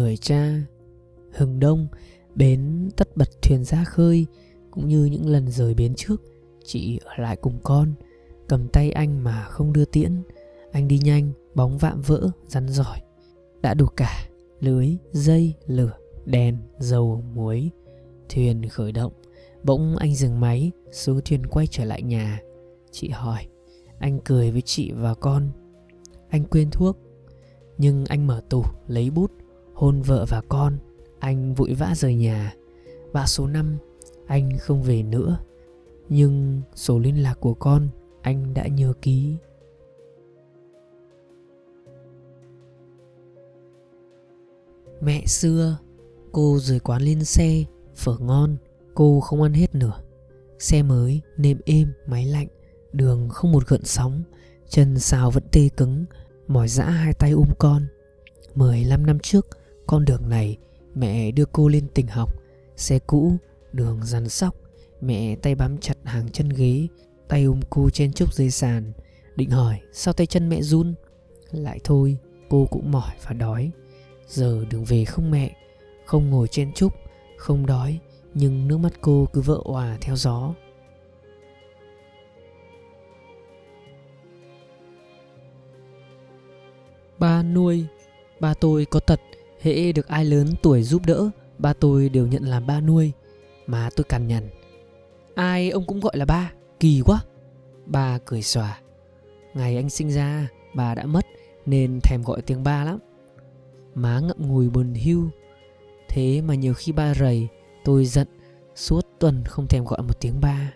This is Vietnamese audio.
người cha hừng đông bến tất bật thuyền ra khơi, cũng như những lần rời bến trước, chị ở lại cùng con. Cầm tay anh mà không đưa tiễn. Anh đi nhanh, bóng vạm vỡ, rắn giỏi. Đã đủ cả, lưới, dây, lửa, đèn, dầu, muối. Thuyền khởi động, bỗng anh dừng máy xuống thuyền quay trở lại nhà. Chị hỏi, anh cười với chị và con. Anh quên thuốc, nhưng anh mở tủ, lấy bút hôn vợ và con, anh vội vã rời nhà. Và số năm, anh không về nữa. Nhưng số liên lạc của con, anh đã nhớ ký. Mẹ xưa, cô rời quán lên xe, phở ngon, cô không ăn hết nửa xe mới, nêm êm, máy lạnh, đường không một gợn sóng, chân xào vẫn tê cứng, mỏi dã hai tay ôm con. 15 năm trước con đường này, mẹ đưa cô lên tỉnh học, xe cũ, đường rắn sóc. Mẹ tay bám chặt hàng chân ghế, tay ôm cô trên chúc dưới sàn, định hỏi, sao tay chân mẹ run? Lại thôi, cô cũng mỏi và đói. Giờ đường về không mẹ, không ngồi trên trúc không đói, nhưng nước mắt cô cứ vỡ òa theo gió. Ba nuôi, ba tôi có tật hễ được ai lớn tuổi giúp đỡ, ba tôi đều nhận làm ba nuôi mà tôi cằn nhằn. Ai ông cũng gọi là ba, kỳ quá. Ba cười xòa. Ngày anh sinh ra, bà đã mất nên thèm gọi tiếng ba lắm. Má ngậm ngùi buồn hưu thế mà nhiều khi ba rầy, tôi giận, suốt tuần không thèm gọi một tiếng ba.